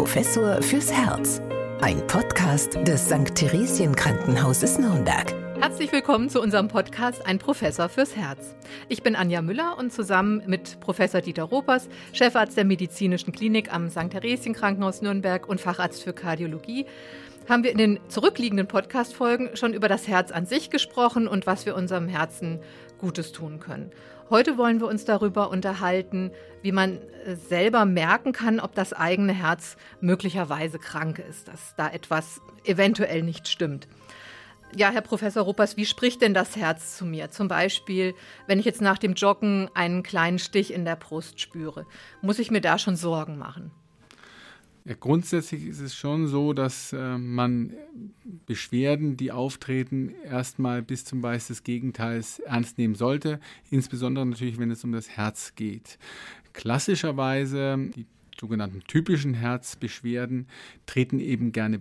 Professor fürs Herz. Ein Podcast des St. Theresien Krankenhauses Nürnberg. Herzlich willkommen zu unserem Podcast Ein Professor fürs Herz. Ich bin Anja Müller und zusammen mit Professor Dieter Ropers, Chefarzt der Medizinischen Klinik am St. Theresien Krankenhaus Nürnberg und Facharzt für Kardiologie, haben wir in den zurückliegenden Podcast-Folgen schon über das Herz an sich gesprochen und was wir unserem Herzen Gutes tun können. Heute wollen wir uns darüber unterhalten, wie man äh, selber merken kann, ob das eigene Herz möglicherweise krank ist, dass da etwas eventuell nicht stimmt. Ja, Herr Professor Ruppers, wie spricht denn das Herz zu mir? Zum Beispiel, wenn ich jetzt nach dem Joggen einen kleinen Stich in der Brust spüre, muss ich mir da schon Sorgen machen? Grundsätzlich ist es schon so, dass äh, man Beschwerden, die auftreten, erstmal bis zum Beweis des Gegenteils ernst nehmen sollte, insbesondere natürlich, wenn es um das Herz geht. Klassischerweise die sogenannten typischen Herzbeschwerden treten eben gerne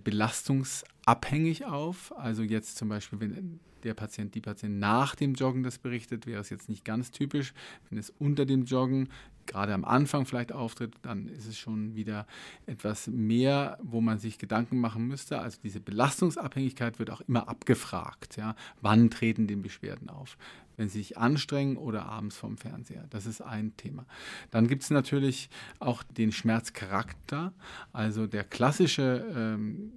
belastungsabhängig auf. Also jetzt zum Beispiel, wenn der Patient, die Patient nach dem Joggen das berichtet, wäre es jetzt nicht ganz typisch. Wenn es unter dem Joggen gerade am Anfang vielleicht auftritt, dann ist es schon wieder etwas mehr, wo man sich Gedanken machen müsste. Also diese Belastungsabhängigkeit wird auch immer abgefragt. Ja? Wann treten die Beschwerden auf? Wenn sie sich anstrengen oder abends vom Fernseher. Das ist ein Thema. Dann gibt es natürlich auch den Schmerzcharakter. Also der klassische ähm,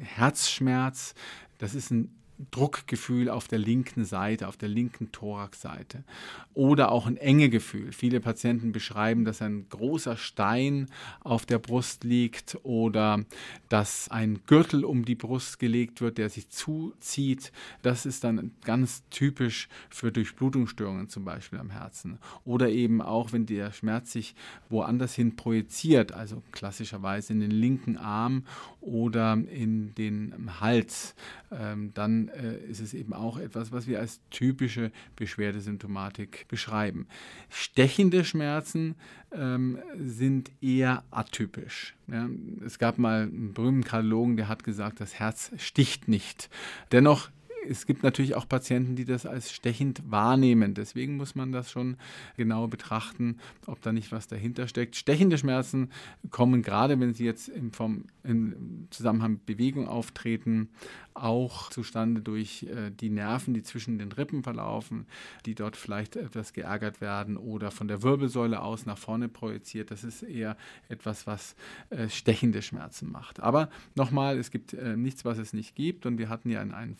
Herzschmerz, das ist ein Druckgefühl auf der linken Seite, auf der linken Thoraxseite. Oder auch ein enge Gefühl. Viele Patienten beschreiben, dass ein großer Stein auf der Brust liegt oder dass ein Gürtel um die Brust gelegt wird, der sich zuzieht. Das ist dann ganz typisch für Durchblutungsstörungen zum Beispiel am Herzen. Oder eben auch, wenn der Schmerz sich woanders hin projiziert, also klassischerweise in den linken Arm oder in den Hals, ähm, äh, ist es eben auch etwas, was wir als typische Beschwerdesymptomatik beschreiben. Stechende Schmerzen ähm, sind eher atypisch. Ja, es gab mal einen berühmten Kardiologen, der hat gesagt, das Herz sticht nicht. Dennoch es gibt natürlich auch Patienten, die das als stechend wahrnehmen. Deswegen muss man das schon genau betrachten, ob da nicht was dahinter steckt. Stechende Schmerzen kommen gerade, wenn sie jetzt im, vom, im Zusammenhang mit Bewegung auftreten, auch zustande durch äh, die Nerven, die zwischen den Rippen verlaufen, die dort vielleicht etwas geärgert werden oder von der Wirbelsäule aus nach vorne projiziert. Das ist eher etwas, was äh, stechende Schmerzen macht. Aber nochmal, es gibt äh, nichts, was es nicht gibt. Und wir hatten ja in einem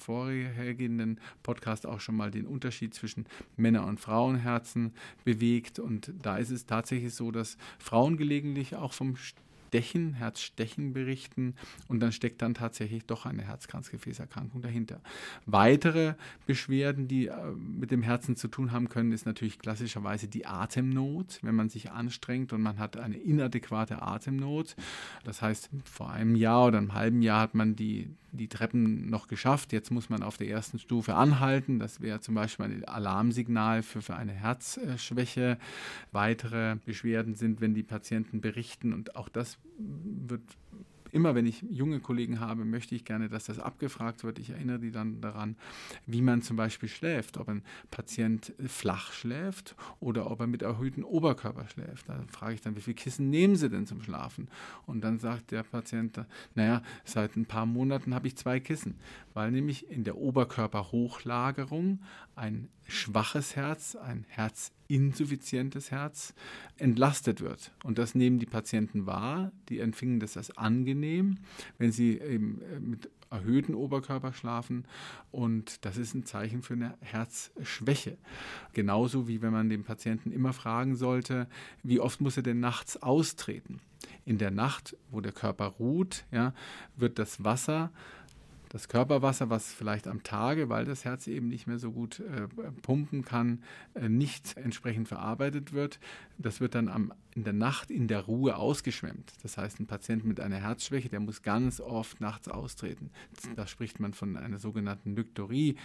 vorhergehenden Podcast auch schon mal den Unterschied zwischen Männer- und Frauenherzen bewegt. Und da ist es tatsächlich so, dass Frauen gelegentlich auch vom Stechen, Herzstechen berichten und dann steckt dann tatsächlich doch eine Herzkranzgefäßerkrankung dahinter. Weitere Beschwerden, die äh, mit dem Herzen zu tun haben können, ist natürlich klassischerweise die Atemnot, wenn man sich anstrengt und man hat eine inadäquate Atemnot. Das heißt, vor einem Jahr oder einem halben Jahr hat man die, die Treppen noch geschafft. Jetzt muss man auf der ersten Stufe anhalten. Das wäre zum Beispiel ein Alarmsignal für, für eine Herzschwäche. Weitere Beschwerden sind, wenn die Patienten berichten und auch das wird immer wenn ich junge Kollegen habe, möchte ich gerne, dass das abgefragt wird. Ich erinnere die dann daran, wie man zum Beispiel schläft, ob ein Patient flach schläft oder ob er mit erhöhtem Oberkörper schläft. Da frage ich dann, wie viele Kissen nehmen Sie denn zum Schlafen? Und dann sagt der Patient, naja, seit ein paar Monaten habe ich zwei Kissen, weil nämlich in der Oberkörperhochlagerung ein schwaches Herz, ein herzinsuffizientes Herz entlastet wird. Und das nehmen die Patienten wahr. Die empfingen das als angenehm, wenn sie eben äh, mit erhöhten Oberkörper schlafen. Und das ist ein Zeichen für eine Herzschwäche. Genauso wie wenn man den Patienten immer fragen sollte, wie oft muss er denn nachts austreten? In der Nacht, wo der Körper ruht, ja, wird das Wasser das Körperwasser, was vielleicht am Tage, weil das Herz eben nicht mehr so gut äh, pumpen kann, äh, nicht entsprechend verarbeitet wird. Das wird dann am, in der Nacht in der Ruhe ausgeschwemmt. Das heißt, ein Patient mit einer Herzschwäche, der muss ganz oft nachts austreten. Da spricht man von einer sogenannten Lyktorie.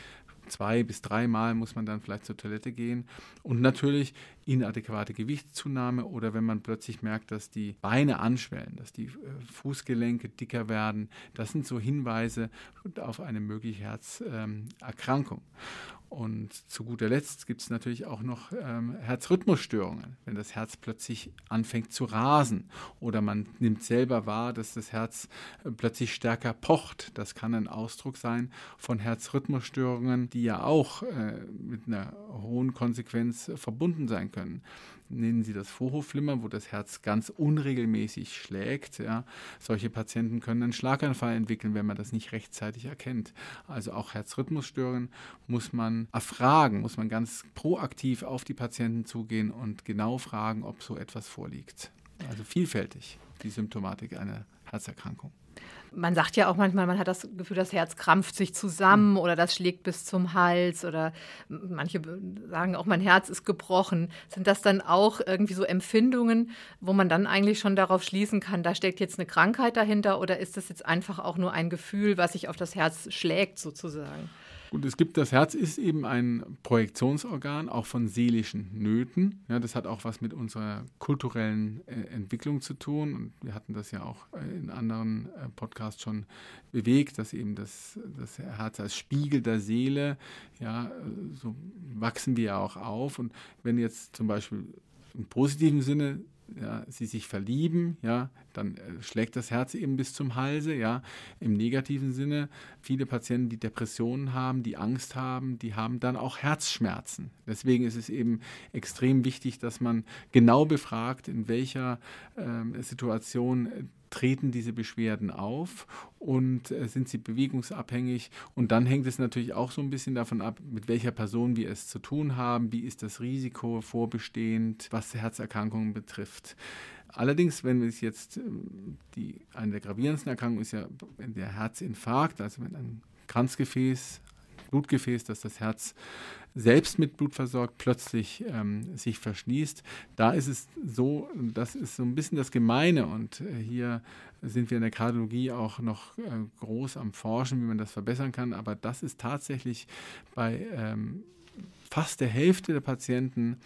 Zwei bis dreimal muss man dann vielleicht zur Toilette gehen. Und natürlich inadäquate Gewichtszunahme oder wenn man plötzlich merkt, dass die Beine anschwellen, dass die äh, Fußgelenke dicker werden. Das sind so Hinweise auf eine mögliche Herzerkrankung. Und zu guter Letzt gibt es natürlich auch noch ähm, Herzrhythmusstörungen, wenn das Herz plötzlich anfängt zu rasen oder man nimmt selber wahr, dass das Herz äh, plötzlich stärker pocht. Das kann ein Ausdruck sein von Herzrhythmusstörungen, die ja auch äh, mit einer hohen Konsequenz verbunden sein können nennen Sie das Vorhofflimmern, wo das Herz ganz unregelmäßig schlägt. Ja. Solche Patienten können einen Schlaganfall entwickeln, wenn man das nicht rechtzeitig erkennt. Also auch Herzrhythmusstörungen muss man erfragen, muss man ganz proaktiv auf die Patienten zugehen und genau fragen, ob so etwas vorliegt. Also vielfältig die Symptomatik einer Herzerkrankung. Man sagt ja auch manchmal, man hat das Gefühl, das Herz krampft sich zusammen oder das schlägt bis zum Hals oder manche sagen auch, mein Herz ist gebrochen. Sind das dann auch irgendwie so Empfindungen, wo man dann eigentlich schon darauf schließen kann, da steckt jetzt eine Krankheit dahinter oder ist das jetzt einfach auch nur ein Gefühl, was sich auf das Herz schlägt sozusagen? Und es gibt, das Herz ist eben ein Projektionsorgan, auch von seelischen Nöten. Ja, das hat auch was mit unserer kulturellen äh, Entwicklung zu tun. Und wir hatten das ja auch äh, in anderen äh, Podcasts schon bewegt, dass eben das, das Herz als Spiegel der Seele, ja, so wachsen wir ja auch auf. Und wenn jetzt zum Beispiel im positiven Sinne ja, sie sich verlieben, ja, dann äh, schlägt das Herz eben bis zum Halse, ja. Im negativen Sinne, viele Patienten, die Depressionen haben, die Angst haben, die haben dann auch Herzschmerzen. Deswegen ist es eben extrem wichtig, dass man genau befragt, in welcher äh, Situation treten diese Beschwerden auf und äh, sind sie bewegungsabhängig. Und dann hängt es natürlich auch so ein bisschen davon ab, mit welcher Person wir es zu tun haben, wie ist das Risiko vorbestehend, was Herzerkrankungen betrifft. Allerdings, wenn es jetzt ähm, die, eine der gravierendsten Erkrankungen ist ja der Herzinfarkt, also wenn ein Kranzgefäß, Blutgefäß, das das Herz selbst mit Blut versorgt, plötzlich ähm, sich verschließt. Da ist es so, das ist so ein bisschen das Gemeine und äh, hier sind wir in der Kardiologie auch noch äh, groß am Forschen, wie man das verbessern kann, aber das ist tatsächlich bei ähm, fast der Hälfte der Patienten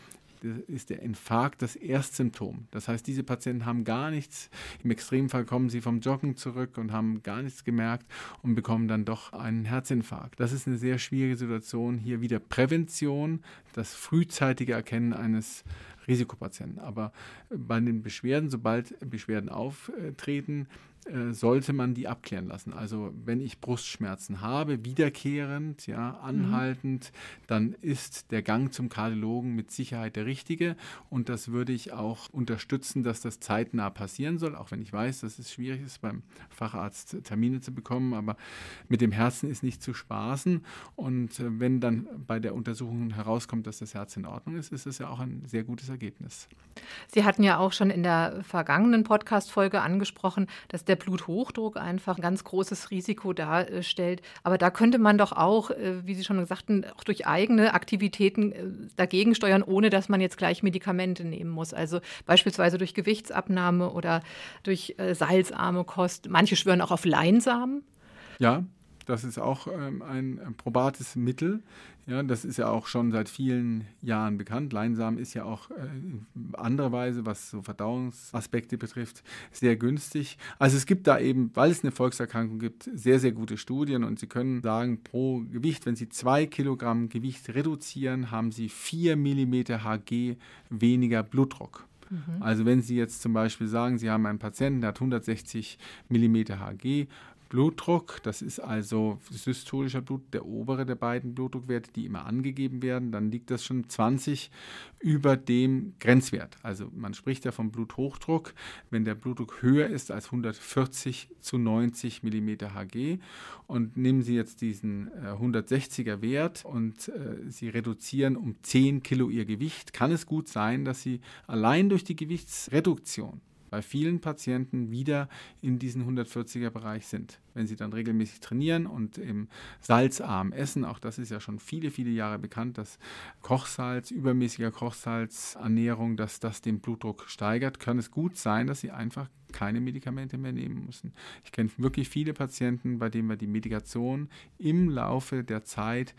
ist der Infarkt das Erstsymptom. Das heißt, diese Patienten haben gar nichts, im Extremfall kommen sie vom Joggen zurück und haben gar nichts gemerkt und bekommen dann doch einen Herzinfarkt. Das ist eine sehr schwierige Situation. Hier wieder Prävention, das frühzeitige Erkennen eines Risikopatienten. Aber bei den Beschwerden, sobald Beschwerden auftreten, sollte man die abklären lassen. Also wenn ich Brustschmerzen habe, wiederkehrend, ja, anhaltend, mhm. dann ist der Gang zum Kardiologen mit Sicherheit der richtige und das würde ich auch unterstützen, dass das zeitnah passieren soll, auch wenn ich weiß, dass es schwierig ist, beim Facharzt Termine zu bekommen, aber mit dem Herzen ist nicht zu spaßen und äh, wenn dann bei der Untersuchung herauskommt, dass das Herz in Ordnung ist, ist es ja auch ein sehr gutes Ergebnis. Sie hatten ja auch schon in der vergangenen Podcast-Folge angesprochen, dass der der Bluthochdruck einfach ein ganz großes Risiko darstellt. Aber da könnte man doch auch, äh, wie Sie schon sagten, auch durch eigene Aktivitäten äh, dagegen steuern, ohne dass man jetzt gleich Medikamente nehmen muss. Also beispielsweise durch Gewichtsabnahme oder durch äh, salzarme Kost. Manche schwören auch auf Leinsamen. Ja, das ist auch ähm, ein, probates Mittel. Ja, das ist ja auch schon seit vielen Jahren bekannt. Leinsamen ist ja auch äh, andere Weise, was so Verdauungsaspekte betrifft, sehr günstig. Also es gibt da eben, weil es eine Volkserkrankung gibt, sehr, sehr gute Studien und Sie können sagen, pro Gewicht, wenn Sie zwei Kilogramm Gewicht reduzieren, haben Sie vier Millimeter Hg weniger Blutdruck. Mhm. Also wenn Sie jetzt zum Beispiel sagen, Sie haben einen Patienten, der hat 160 Millimeter Hg Blutdruck, das ist also systolischer Blut, der obere der beiden Blutdruckwerte, die immer angegeben werden, dann liegt das schon 20 über dem Grenzwert. Also man spricht ja vom Bluthochdruck, wenn der Blutdruck höher ist als 140 zu 90 mm Hg. Und nehmen Sie jetzt diesen 160er äh, Wert und äh, Sie reduzieren um 10 Kilo Ihr Gewicht, kann es gut sein, dass Sie allein durch die Gewichtsreduktion bei vielen Patienten wieder in diesen 140er Bereich sind. Wenn sie dann regelmäßig trainieren und im salzarm essen, auch das ist ja schon viele, viele Jahre bekannt, dass Kochsalz, übermäßiger Kochsalzernährung, dass das den Blutdruck steigert, kann es gut sein, dass sie einfach keine Medikamente mehr nehmen müssen. Ich kenne wirklich viele Patienten, bei denen wir die Medikation im Laufe der Zeit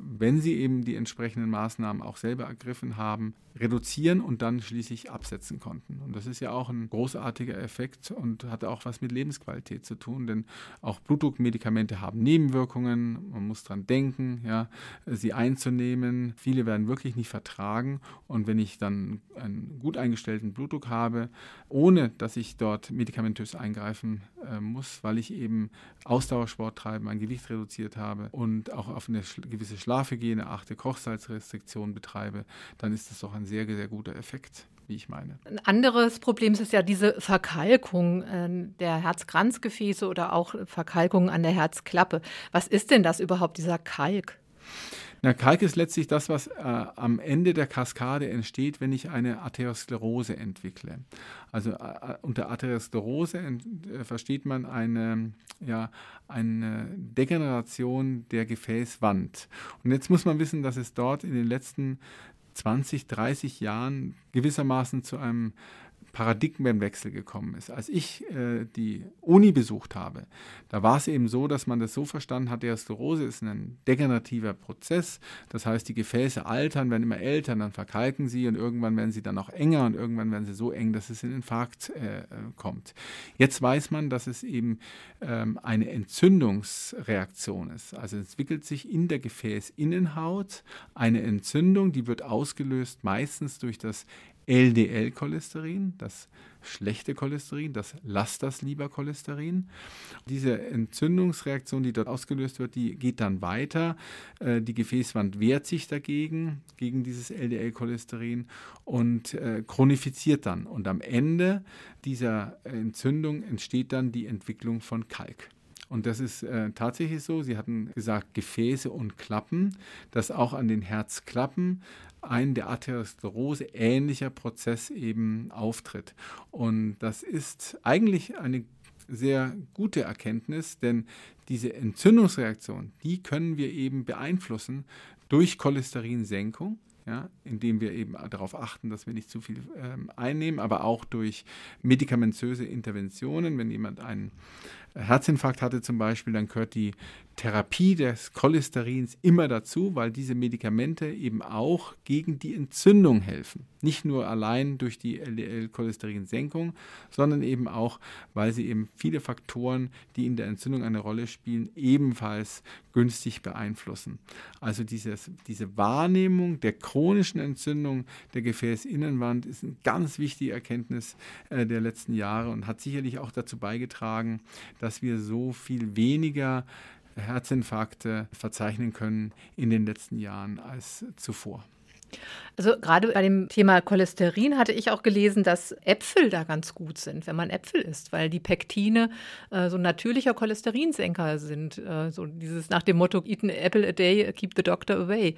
wenn sie eben die entsprechenden Maßnahmen auch selber ergriffen haben, reduzieren und dann schließlich absetzen konnten. Und das ist ja auch ein großartiger Effekt und hat auch was mit Lebensqualität zu tun, denn auch Blutdruckmedikamente haben Nebenwirkungen. Man muss dran denken, ja, sie einzunehmen. Viele werden wirklich nicht vertragen. Und wenn ich dann einen gut eingestellten Blutdruck habe, ohne dass ich dort medikamentös eingreifen äh, muss, weil ich eben Ausdauersport treibe, mein Gewicht reduziert habe und auch auf eine gewisse Schlafhygiene achte, Kochsalzrestriktionen betreibe, dann ist das doch ein sehr, sehr guter Effekt wie ich meine. Ein anderes Problem ist ja diese Verkalkung äh, der Herzkranzgefäße oder auch Verkalkung an der Herzklappe. Was ist denn das überhaupt, dieser Kalk? Na, Kalk ist letztlich das, was äh, am Ende der Kaskade entsteht, wenn ich eine Arteriosklerose entwickle. Also äh, unter Arteriosklerose äh, versteht man eine, ja, eine Degeneration der Gefäßwand. Und jetzt muss man wissen, dass es dort in den letzten 20, 30 Jahren gewissermaßen zu einem Paradigmenwechsel gekommen ist. Als ich äh, die Uni besucht habe, da war es eben so, dass man das so verstanden hat, der Sklerose ist ein degenerativer Prozess. Das heißt, die Gefäße altern, werden immer älter, dann verkalken sie und irgendwann werden sie dann auch enger und irgendwann werden sie so eng, dass es in Infarkt äh, kommt. Jetzt weiß man, dass es eben ähm, eine Entzündungsreaktion ist. Also entwickelt sich in der Gefäßinnenhaut eine Entzündung, die wird ausgelöst meistens durch das LDL-Cholesterin, das schlechte Cholesterin, das Lass das lieber Cholesterin. Diese Entzündungsreaktion, die dort ausgelöst wird, die geht dann weiter. Äh, die Gefäßwand wehrt sich dagegen, gegen dieses LDL-Cholesterin und äh, chronifiziert dann. Und am Ende dieser Entzündung entsteht dann die Entwicklung von Kalk. Und das ist äh, tatsächlich so. Sie hatten gesagt Gefäße und Klappen, dass auch an den Herzklappen ein der Arteriosklerose ähnlicher Prozess eben auftritt. Und das ist eigentlich eine sehr gute Erkenntnis, denn diese Entzündungsreaktion, die können wir eben beeinflussen durch Cholesterinsenkung ja, indem wir eben darauf achten, dass wir nicht zu viel ähm, einnehmen, aber auch durch medikamentöse Interventionen. Wenn jemand einen Herzinfarkt hatte zum Beispiel, dann gehört die Therapie des Cholesterins immer dazu, weil diese Medikamente eben auch gegen die Entzündung helfen. Nicht nur allein durch die LDL-Cholesterinsenkung, sondern eben auch, weil sie eben viele Faktoren, die in der Entzündung eine Rolle spielen, ebenfalls günstig beeinflussen. Also dieses, diese Wahrnehmung der chronischen Entzündung der Gefäßinnenwand ist eine ganz wichtige Erkenntnis äh, der letzten Jahre und hat sicherlich auch dazu beigetragen, dass wir so viel weniger Herzinfarkte verzeichnen können in den letzten Jahren als zuvor. Also gerade bei dem Thema Cholesterin hatte ich auch gelesen, dass Äpfel da ganz gut sind, wenn man Äpfel isst, weil die Pektine äh, so ein natürlicher Cholesterinsenker sind. Äh, so dieses nach dem Motto Eat an apple a day, keep the doctor away.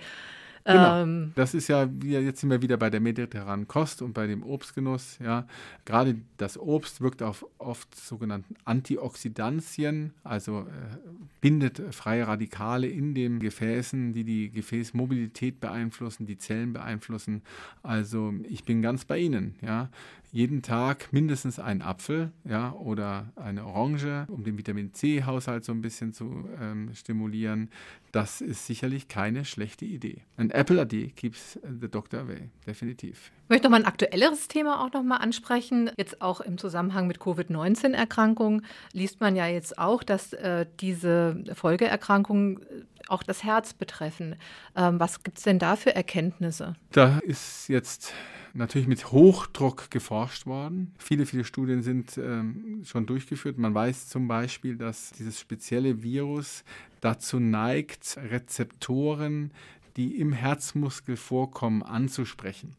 Genau. Ähm, das ist ja, jetzt sind wir wieder bei der mediterranen Kost und bei dem Obstgenuss. Ja. Gerade das Obst wirkt auf oft sogenannten Antioxidantien, also äh, bindet freie Radikale in den Gefäßen, die die Gefäßmobilität beeinflussen, die Zellen beeinflussen. Also ich bin ganz bei Ihnen. Ja jeden Tag mindestens einen Apfel ja, oder eine Orange, um den Vitamin C-Haushalt so ein bisschen zu ähm, stimulieren. Das ist sicherlich keine schlechte Idee. Ein Apple a day keeps the doctor away, definitiv. Ich möchte noch mal ein aktuelleres Thema auch noch mal ansprechen. Jetzt auch im Zusammenhang mit Covid-19-Erkrankungen liest man ja jetzt auch, dass äh, diese Folgeerkrankungen äh, auch das Herz betreffen. Ähm, was gibt es denn da für Erkenntnisse? Da ist jetzt natürlich mit Hochdruck geforscht worden. Viele, viele Studien sind ähm, schon durchgeführt. Man weiß zum Beispiel, dass dieses spezielle Virus dazu neigt, Rezeptoren, die im Herzmuskel vorkommen, anzusprechen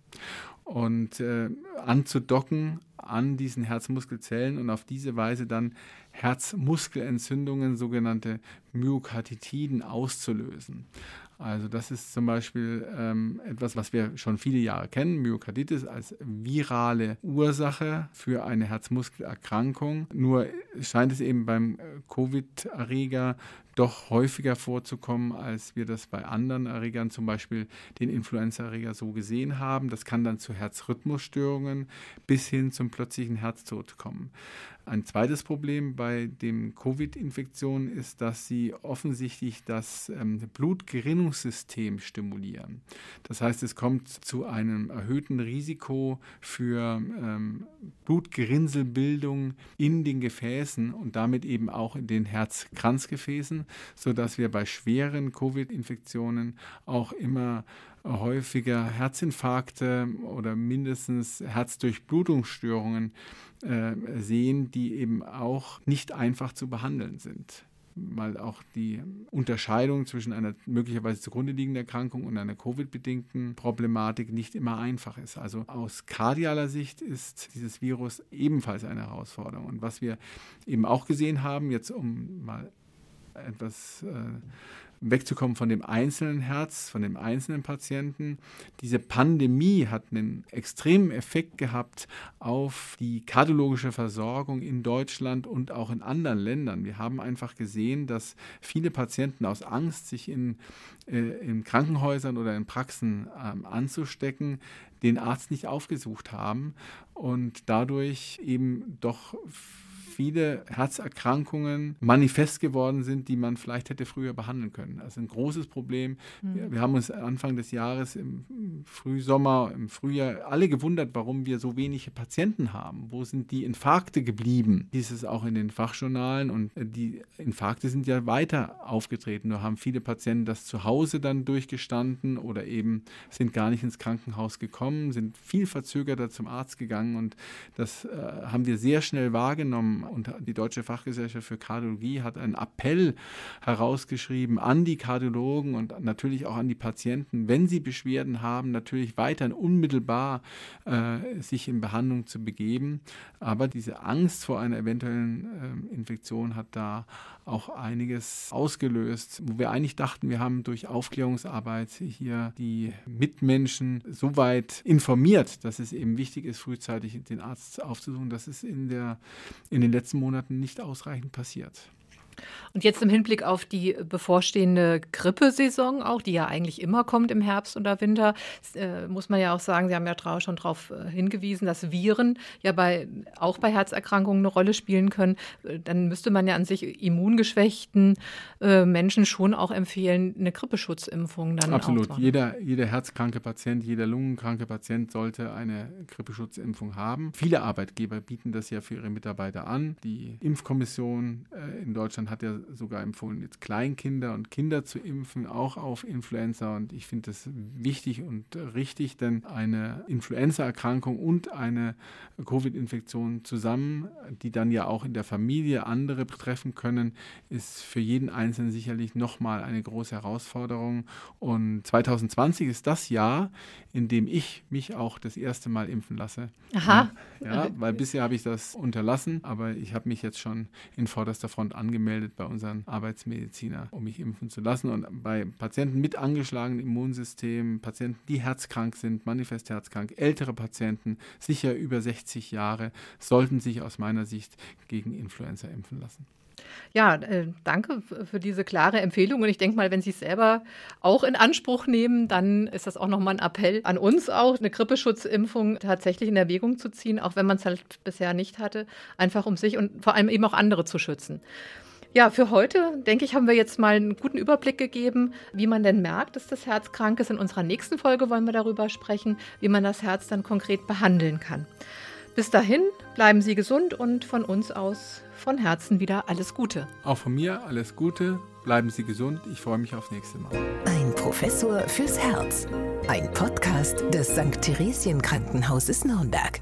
und äh, anzudocken an diesen Herzmuskelzellen und auf diese Weise dann Herzmuskelentzündungen, sogenannte Myokarditiden, auszulösen. Also das ist zum Beispiel ähm, etwas, was wir schon viele Jahre kennen, Myokarditis als virale Ursache für eine Herzmuskelerkrankung. Nur scheint es eben beim äh, Covid-Erreger doch häufiger vorzukommen, als wir das bei anderen Erregern, zum Beispiel den Influenza-Erreger, so gesehen haben. Das kann dann zu Herzrhythmusstörungen bis hin zum plötzlichen Herztod kommen. Ein zweites Problem bei den Covid-Infektionen ist, dass sie offensichtlich das ähm, Blutgerinnungs Gerinnungssystem stimulieren. Das heißt, es kommt zu einem erhöhten Risiko für ähm, Blutgerinnselbildung in den Gefäßen und damit eben auch in den Herzkranzgefäßen, sodass wir bei schweren Covid-Infektionen auch immer häufiger Herzinfarkte oder mindestens Herzdurchblutungsstörungen äh, sehen, die eben auch nicht einfach zu behandeln sind weil auch die Unterscheidung zwischen einer möglicherweise zugrunde liegenden Erkrankung und einer Covid-bedingten Problematik nicht immer einfach ist. Also aus kardialer Sicht ist dieses Virus ebenfalls eine Herausforderung. Und was wir eben auch gesehen haben, jetzt um mal etwas äh, wegzukommen von dem einzelnen Herz, von dem einzelnen Patienten. Diese Pandemie hat einen extremen Effekt gehabt auf die kardiologische Versorgung in Deutschland und auch in anderen Ländern. Wir haben einfach gesehen, dass viele Patienten aus Angst, sich in, äh, in Krankenhäusern oder in Praxen äh, anzustecken, den Arzt nicht aufgesucht haben und dadurch eben doch viele Herzerkrankungen manifest geworden sind, die man vielleicht hätte früher behandeln können. Das ist ein großes Problem. Mhm. Wir, wir, haben uns Anfang des Jahres im Frühsommer, im Frühjahr alle gewundert, warum wir so wenige Patienten haben. Wo sind die Infarkte geblieben? Dies ist auch in den Fachjournalen und die Infarkte sind ja weiter aufgetreten. Nur haben viele Patienten das zu Hause dann durchgestanden oder eben sind gar nicht ins Krankenhaus gekommen, sind viel verzögerter zum Arzt gegangen und das äh, haben wir sehr schnell wahrgenommen und die Deutsche Fachgesellschaft für Kardiologie hat einen Appell herausgeschrieben an die Kardiologen und natürlich auch an die Patienten, wenn sie Beschwerden haben, natürlich weiterhin unmittelbar äh, sich in Behandlung zu begeben. Aber diese Angst vor einer eventuellen äh, Infektion hat da auch einiges ausgelöst, wo wir eigentlich dachten, wir haben durch Aufklärungsarbeit hier die Mitmenschen so weit informiert, dass es eben wichtig ist, frühzeitig den Arzt aufzusuchen. Das ist in, der, in den letzten Monaten nicht ausreichend passiert. Und jetzt im Hinblick auf die bevorstehende Grippesaison auch, die ja eigentlich immer kommt im Herbst oder Winter, äh, muss man ja auch sagen, Sie haben ja schon darauf äh, hingewiesen, dass Viren ja bei, auch bei Herzerkrankungen eine Rolle spielen können. Äh, dann müsste man ja an sich immungeschwächten äh, Menschen schon auch empfehlen, eine Grippeschutzimpfung dann Absolut. Jeder, jeder herzkranke Patient, jeder lungenkranke Patient sollte eine Grippeschutzimpfung haben. Viele Arbeitgeber bieten das ja für ihre Mitarbeiter an. Die Impfkommission äh, in Deutschland hat ja sogar empfohlen, jetzt Kleinkinder und Kinder zu impfen, auch auf Influenza. Und ich finde das wichtig und richtig, denn eine Influenza-Erkrankung und eine Covid-Infektion zusammen, die dann ja auch in der Familie andere betreffen können, ist für jeden Einzelnen sicherlich nochmal eine große Herausforderung. Und 2020 ist das Jahr, in dem ich mich auch das erste Mal impfen lasse. Aha. Ja, weil bisher habe ich das unterlassen, aber ich habe mich jetzt schon in vorderster Front angemeldet angemeldet bei unseren Arbeitsmediziner, um mich impfen zu lassen. Und bei Patienten mit angeschlagenem Immunsystem, Patienten, die herzkrank sind, manifest herzkrank, ältere Patienten, sicher über 60 Jahre, sollten sich aus meiner Sicht gegen Influenza impfen lassen. Ja, äh, danke für diese klare Empfehlung. Und ich denke mal, wenn Sie es selber auch in Anspruch nehmen, dann ist das auch nochmal ein Appell an uns auch, eine Grippeschutzimpfung tatsächlich in Erwägung zu ziehen, auch wenn man es halt bisher nicht hatte, einfach um sich und vor allem eben auch andere zu schützen. Ja, für heute, denke ich, haben wir jetzt mal einen guten Überblick gegeben, wie man denn merkt, dass das Herz krank ist. In unserer nächsten Folge wollen wir darüber sprechen, wie man das Herz dann konkret behandeln kann. Bis dahin, bleiben Sie gesund und von uns aus von Herzen wieder alles Gute. Auch von mir alles Gute, bleiben Sie gesund. Ich freue mich aufs nächste Mal. Ein Professor fürs Herz. Ein Podcast des St. Theresien Krankenhauses Nürnberg.